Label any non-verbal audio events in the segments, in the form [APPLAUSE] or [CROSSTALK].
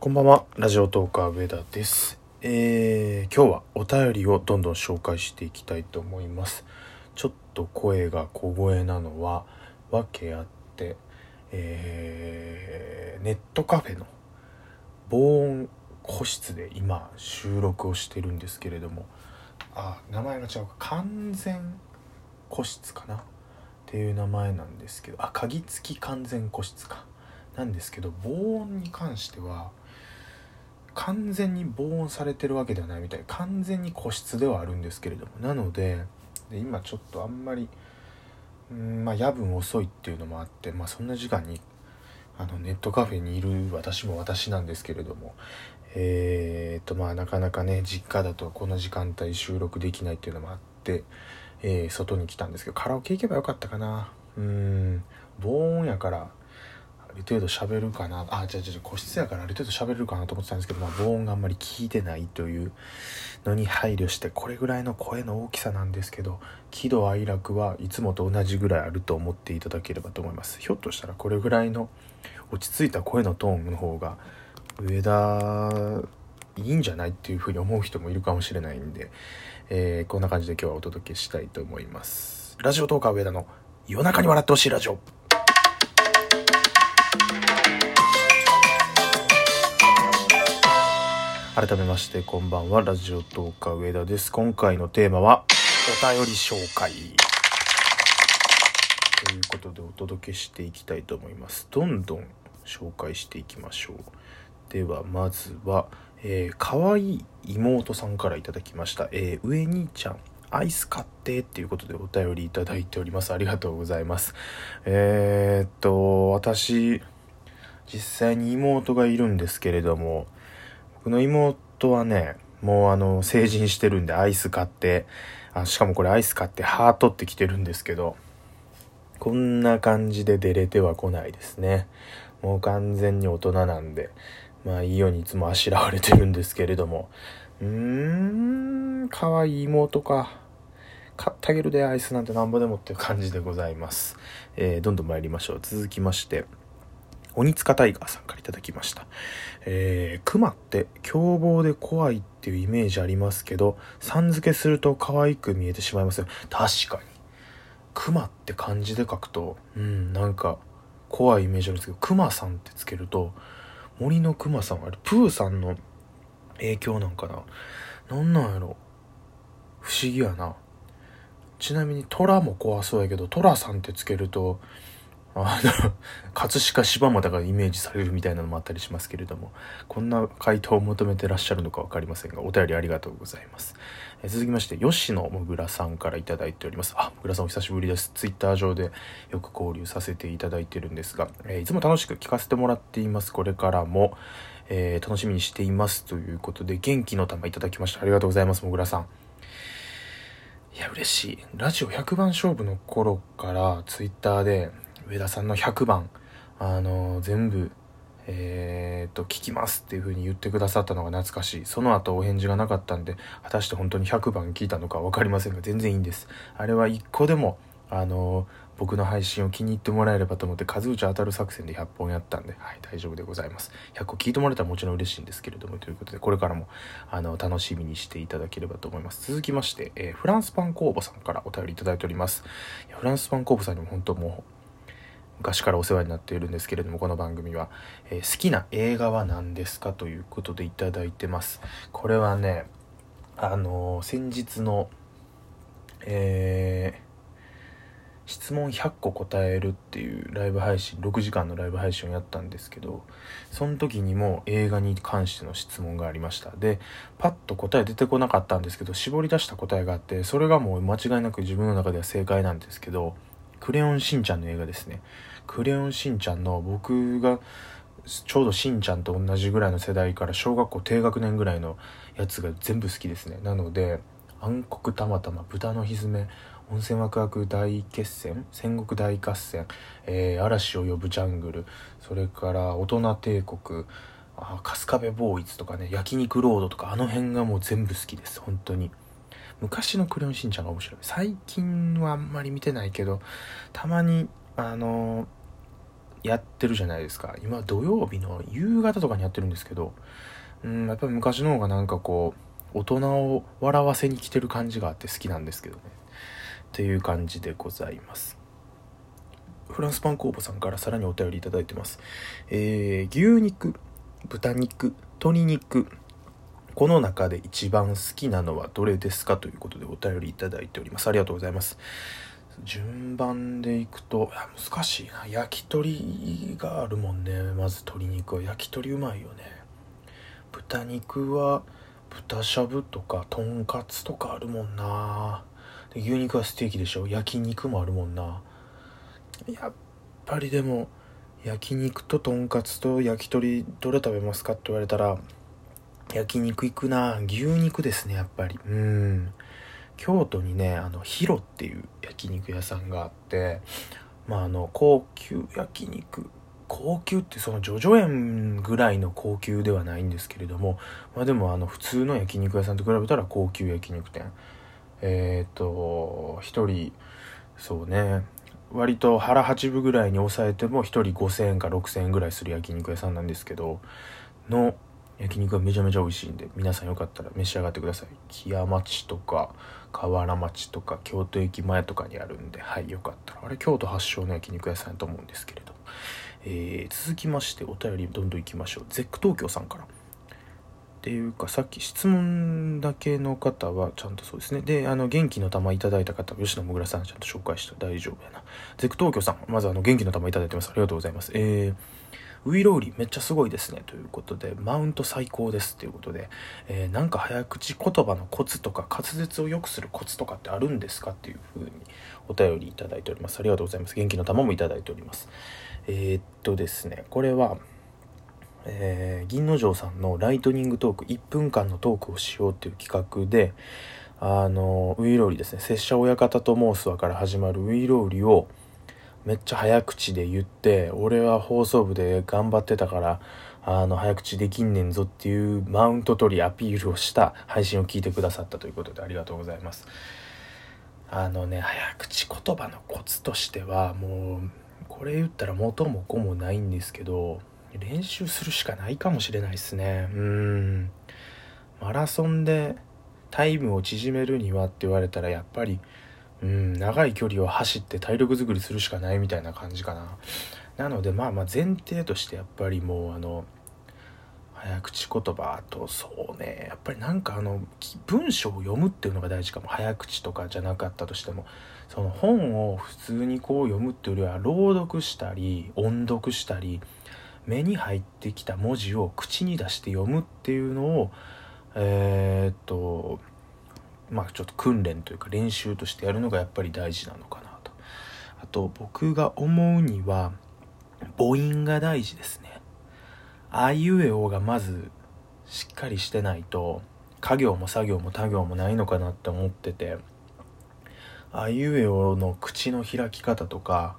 こんばんは、ラジオトーカー上田です。えー、今日はお便りをどんどん紹介していきたいと思います。ちょっと声が小声なのは訳あって、えー、ネットカフェの防音個室で今収録をしてるんですけれども、あ、名前が違うか、完全個室かな？っていう名前なんですけど、あ、鍵付き完全個室か。なんですけど防音に関しては完全に防音されてるわけではないみたい完全に個室ではあるんですけれども。なのでで今ちょっとあんまりうんまあ夜分遅いっていうのもあってまあそんな時間にあのネットカフェにいる私も私なんですけれどもえー、っとまあなかなかね実家だとこの時間帯収録できないっていうのもあって、えー外に来たんですけどカラオケ行けばよかったかな。うん。防音やからる程度喋るかな。あじゃあじゃ個室やからある程度喋れるかなと思ってたんですけど、まあ、防音があんまり効いてないというのに配慮してこれぐらいの声の大きさなんですけど喜怒哀楽はいつもと同じぐらいあると思っていただければと思います。ひょっとしたらこれぐらいの落ち着いた声のトーンの方が上田いいんじゃないっていうふうに思う人もいるかもしれないんで、えーこんな感じで今日はお届けしたいと思います。ラジオトーカー上田の夜中に笑ってほしいラジオ。改めましてこんばんは。ラジオトーカー上田です。今回のテーマはお便り紹介。ということでお届けしていきたいと思います。どんどん紹介していきましょう。ではまずは、えー、かわいい妹さんからいただきました、えー、上兄ちゃんアイス買ってっていうことでお便りいただいております。ありがとうございます。えー、っと私実際に妹がいるんですけれども僕の妹はねもうあの成人してるんでアイス買ってあしかもこれアイス買ってハートってきてるんですけどこんな感じで出れては来ないですね。もう完全に大人なんでまあいいようにいつもあしらわれてるんですけれども。うーん可愛い妹か。買ってあげるでアイスなんてなんぼでもっていう感じでございます、えーどんどん参りましょう。続きまして。鬼塚タイガーさんからいただきました。えー、クマって凶暴で怖いっていうイメージありますけど、さん付けすると可愛く見えてしまいますよ。確かに。クマって漢字で書くと、うん、なんか怖いイメージあるんですけど、クマさんってつけると、森のクマさん、あれ、プーさんの影響なんかな。なんなんやろ。不思議やな。ちなみに虎も怖そうやけど、虎さんってつけると、あの、[LAUGHS] 葛飾柴又がイメージされるみたいなのもあったりしますけれども、こんな回答を求めてらっしゃるのか分かりませんが、お便りありがとうございます。え続きまして、吉野もぐらさんからいただいております。あ、もぐらさんお久しぶりです。ツイッター上でよく交流させていただいてるんですが、えーいつも楽しく聞かせてもらっています。これからも、えー楽しみにしています。ということで、元気の玉いただきました。ありがとうございます、もぐらさん。いや、嬉しい。ラジオ100番勝負の頃から、ツイッターで、上田さんの100番、あの全部、えーっと、聞きますっていう風に言ってくださったのが懐かしい。その後お返事がなかったんで、果たして本当に100番聞いたのか分かりませんが、全然いいんです。あれは1個でも、あの僕の配信を気に入ってもらえればと思って、数打ち当たる作戦で100本やったんで、はい、大丈夫でございます。100個聞いてもらえたらもちろん嬉しいんですけれども、ということで、これからも、あの、楽しみにしていただければと思います。続きまして、えーフランスパン工房さんからお便りいただいております。フランスパン工房さんにも本当もう、昔からお世話になっているんですけれどもこの番組は、えー好きな映画は何ですかということでいただいてます。これはねあのー先日のえー質問100個答えるっていうライブ配信6時間のライブ配信をやったんですけどその時にも映画に関しての質問がありました。でパッと答え出てこなかったんですけど絞り出した答えがあってそれがもう間違いなく自分の中では正解なんですけどクレヨンしんちゃんの映画ですね。クレヨンしんちゃんの僕がちょうどしんちゃんと同じぐらいの世代から小学校低学年ぐらいのやつが全部好きですね。なので、暗黒たまたま、豚のひずめ、温泉ワクワク大決戦、戦国大合戦、えー嵐を呼ぶジャングル、それから大人帝国、あ春日部ボーイズとかね、焼肉ロードとか、あの辺がもう全部好きです、本当に。昔のクレヨンしんちゃんが面白い。最近はあんまり見てないけど、たまに、あのやってるじゃないですか。今土曜日の夕方とかにやってるんですけどうんやっぱり昔の方がなんかこう大人を笑わせに来てる感じがあって好きなんですけどね。っていう感じでございます。フランスパン工房さんからさらにお便りいただいてます。えー、牛肉豚肉鶏肉この中で一番好きなのはどれですかということでお便りいただいております。ありがとうございます。順番でいくと難しいな。焼き鳥があるもんね。まず鶏肉は。焼き鳥うまいよね。豚肉は豚しゃぶとかとんかつとかあるもんな。で牛肉はステーキでしょ。焼肉もあるもんな。やっぱりでも焼肉ととんかつと焼き鳥どれ食べますかって言われたら焼肉行くな牛肉ですねやっぱり。うん。京都にねあのヒロっていう焼肉屋さんがあってまああの高級焼肉高級ってその叙々苑ぐらいの高級ではないんですけれどもまあでもあの普通の焼肉屋さんと比べたら高級焼肉店。えっ、と1人そうね割と腹八分ぐらいに抑えても1人5000円か6000円ぐらいする焼肉屋さんなんですけどの焼肉がめちゃめちゃ美味しいんで皆さんよかったら召し上がってください。木屋町とか河原町とか京都駅前とかにあるんではいよかったら。あれ京都発祥の焼肉屋さんやと思うんですけれど。えー、続きましてお便りどんどんいきましょう。ゼック東京さんから。っていうかさっき質問だけの方はちゃんとそうですね。であの元気の玉いただいた方吉野もぐらさんちゃんと紹介した。大丈夫やな。ゼック東京さんまずあの元気の玉いただいてます。ありがとうございます。えーウイロウリめっちゃすごいですね。ということでマウント最高ですということで、えー、なんか早口言葉のコツとか滑舌を良くするコツとかってあるんですかっていうふうにお便りいただいております。ありがとうございます。元気の玉もいただいております。えー、っとですねこれはえー、銀之丞さんのライトニングトーク1分間のトークをしようっていう企画であのウイロウリですね拙者親方と申すわから始まるウイロウリをめっちゃ早口で言って俺は放送部で頑張ってたからあの早口できんねんぞっていうマウント取りアピールをした配信を聞いてくださったということでありがとうございます。あのね早口言葉のコツとしてはもうこれ言ったら元も子もないんですけど練習するしかないかもしれないですね。うん。マラソンでタイムを縮めるにはって言われたらやっぱりうん長い距離を走って体力作りするしかないみたいな感じかな。なのでまあまあ前提としてやっぱりもうあの早口言葉とそうねやっぱりなんかあの文章を読むっていうのが大事かも。早口とかじゃなかったとしてもその本を普通にこう読むっていうよりは朗読したり音読したり目に入ってきた文字を口に出して読むっていうのをえー、っとまあちょっと訓練というか練習としてやるのがやっぱり大事なのかなと。あと僕が思うには母音が大事ですね。あいうえおがまずしっかりしてないと家業も作業も他行もないのかなって思ってて。あいうえおの口の開き方とか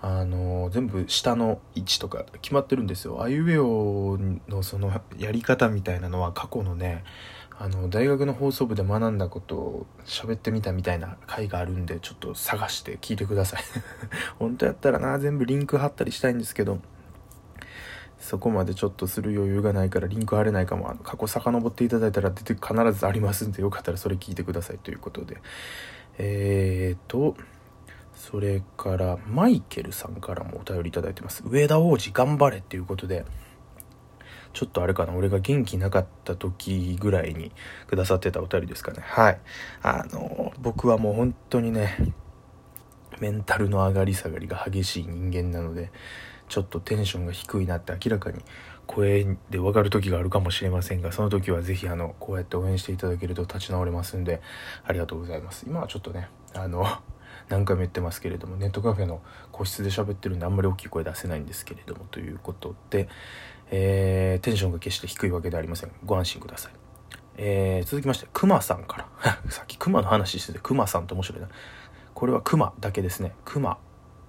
あの全部下の位置とか決まってるんですよ。あいうえおのそのやり方みたいなのは過去のねあの大学の放送部で学んだことを喋ってみたみたいな回があるんでちょっと探して聞いてください。[LAUGHS] 本当やったらな全部リンク貼ったりしたいんですけど。そこまでちょっとする余裕がないからリンク貼れないかも。過去遡っていただいたら出て必ずありますんでよかったらそれ聞いてくださいということで。えーとそれからマイケルさんからもお便りいただいてます。上田王子頑張れっていうことで。ちょっとあれかな、俺が元気なかった時ぐらいにくださってたお便りですかね。はい。あの、僕はもう本当にね、メンタルの上がり下がりが激しい人間なので、ちょっとテンションが低いなって明らかに声で分かる時があるかもしれませんが、その時はぜひあの、こうやって応援していただけると立ち直れますんで、ありがとうございます。今はちょっとね、あの、何回も言ってますけれどもネットカフェの個室で喋ってるんであんまり大きい声出せないんですけれどもということで、えー、テンションが決して低いわけではありません。ご安心ください、えー、続きましてくまさんから。[LAUGHS] さっきくまの話しててくまさんって面白いな。これはくまだけですね。くま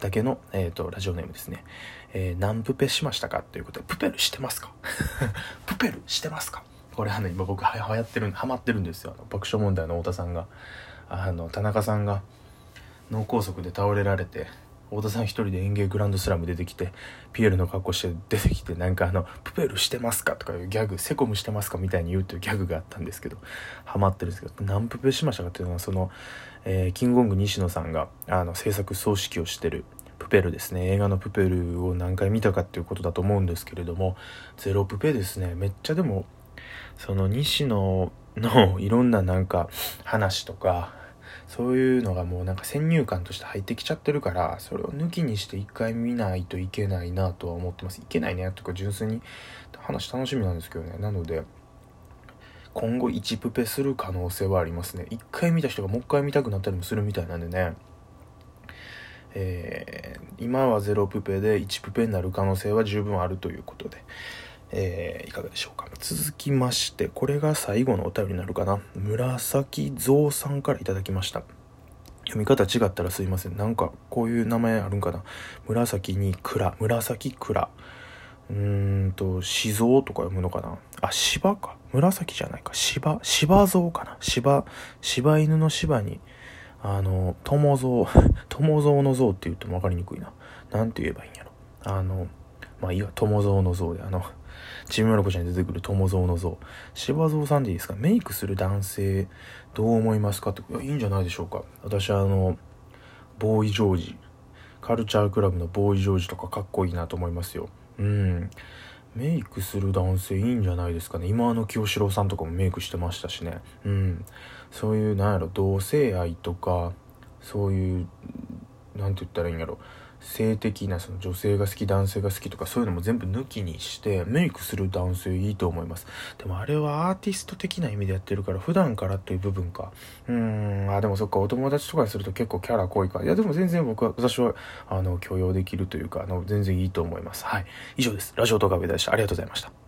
だけの、えーと、ラジオネームですね、えー、何プペしましたかということ。でプペルしてますか？[LAUGHS] プペルしてますか？これはね今僕は流行ってるハマってるんですよ。爆笑問題の太田さんがあの田中さんが脳梗塞で倒れられて太田さん一人で演芸グランドスラム出てきてピエールの格好して出てきてなんかあの「プペルしてますか?」とかいうギャグ「セコムしてますか?」みたいに言うというギャグがあったんですけどハマってるんですけど何プペしましたかっていうのはその、えー、キングコング西野さんがあの制作総指揮をしてるプペルですね映画のプペルを何回見たかっていうことだと思うんですけれどもゼロプペですねめっちゃでもその西野のいろんななんか話とかそういうのがもうなんか先入観として入ってきちゃってるからそれを抜きにして一回見ないといけないなとは思ってます。いけないねとか純粋に話楽しみなんですけどね。なので今後1プペする可能性はありますね。一回見た人がもう一回見たくなったりもするみたいなんでね。えー、今は0プペで1プペになる可能性は十分あるということで、えー、いかがでしょうか。続きましてこれが最後のお便りになるかな。紫蔵さんから頂きました。読み方違ったらすいません。なんかこういう名前あるんかな。紫に蔵。紫蔵。うーんと死蔵とか読むのかな。あ芝か。紫じゃないか。芝芝蔵かな。芝柴犬の芝にあの友蔵 [LAUGHS] 友蔵の像って言っても分かりにくいな。何て言えばいいんやろ。あのまあいいわ。友蔵の像であのちびまる子ちゃんに出てくる友蔵の像。芝蔵さんでいいですか？メイクする男性どう思いますかっていやいいんじゃないでしょうか。私はあのボーイジョージ。カルチャークラブのボーイジョージとかかっこいいなと思いますよ。うん。メイクする男性いいんじゃないですかね。今の清志郎さんとかもメイクしてましたしね。うん。そういうなんやろ同性愛とかそういう何て言ったらいいんやろ。性的なその女性が好き男性が好きとかそういうのも全部抜きにしてメイクする男性いいと思います。でもあれはアーティスト的な意味でやってるから普段からという部分か。うーんあでもそっかお友達とかにすると結構キャラ濃いか。いやでも全然僕は私はあの許容できるというかあの全然いいと思います。はい。以上です。ラジオ動画上でした。ありがとうございました。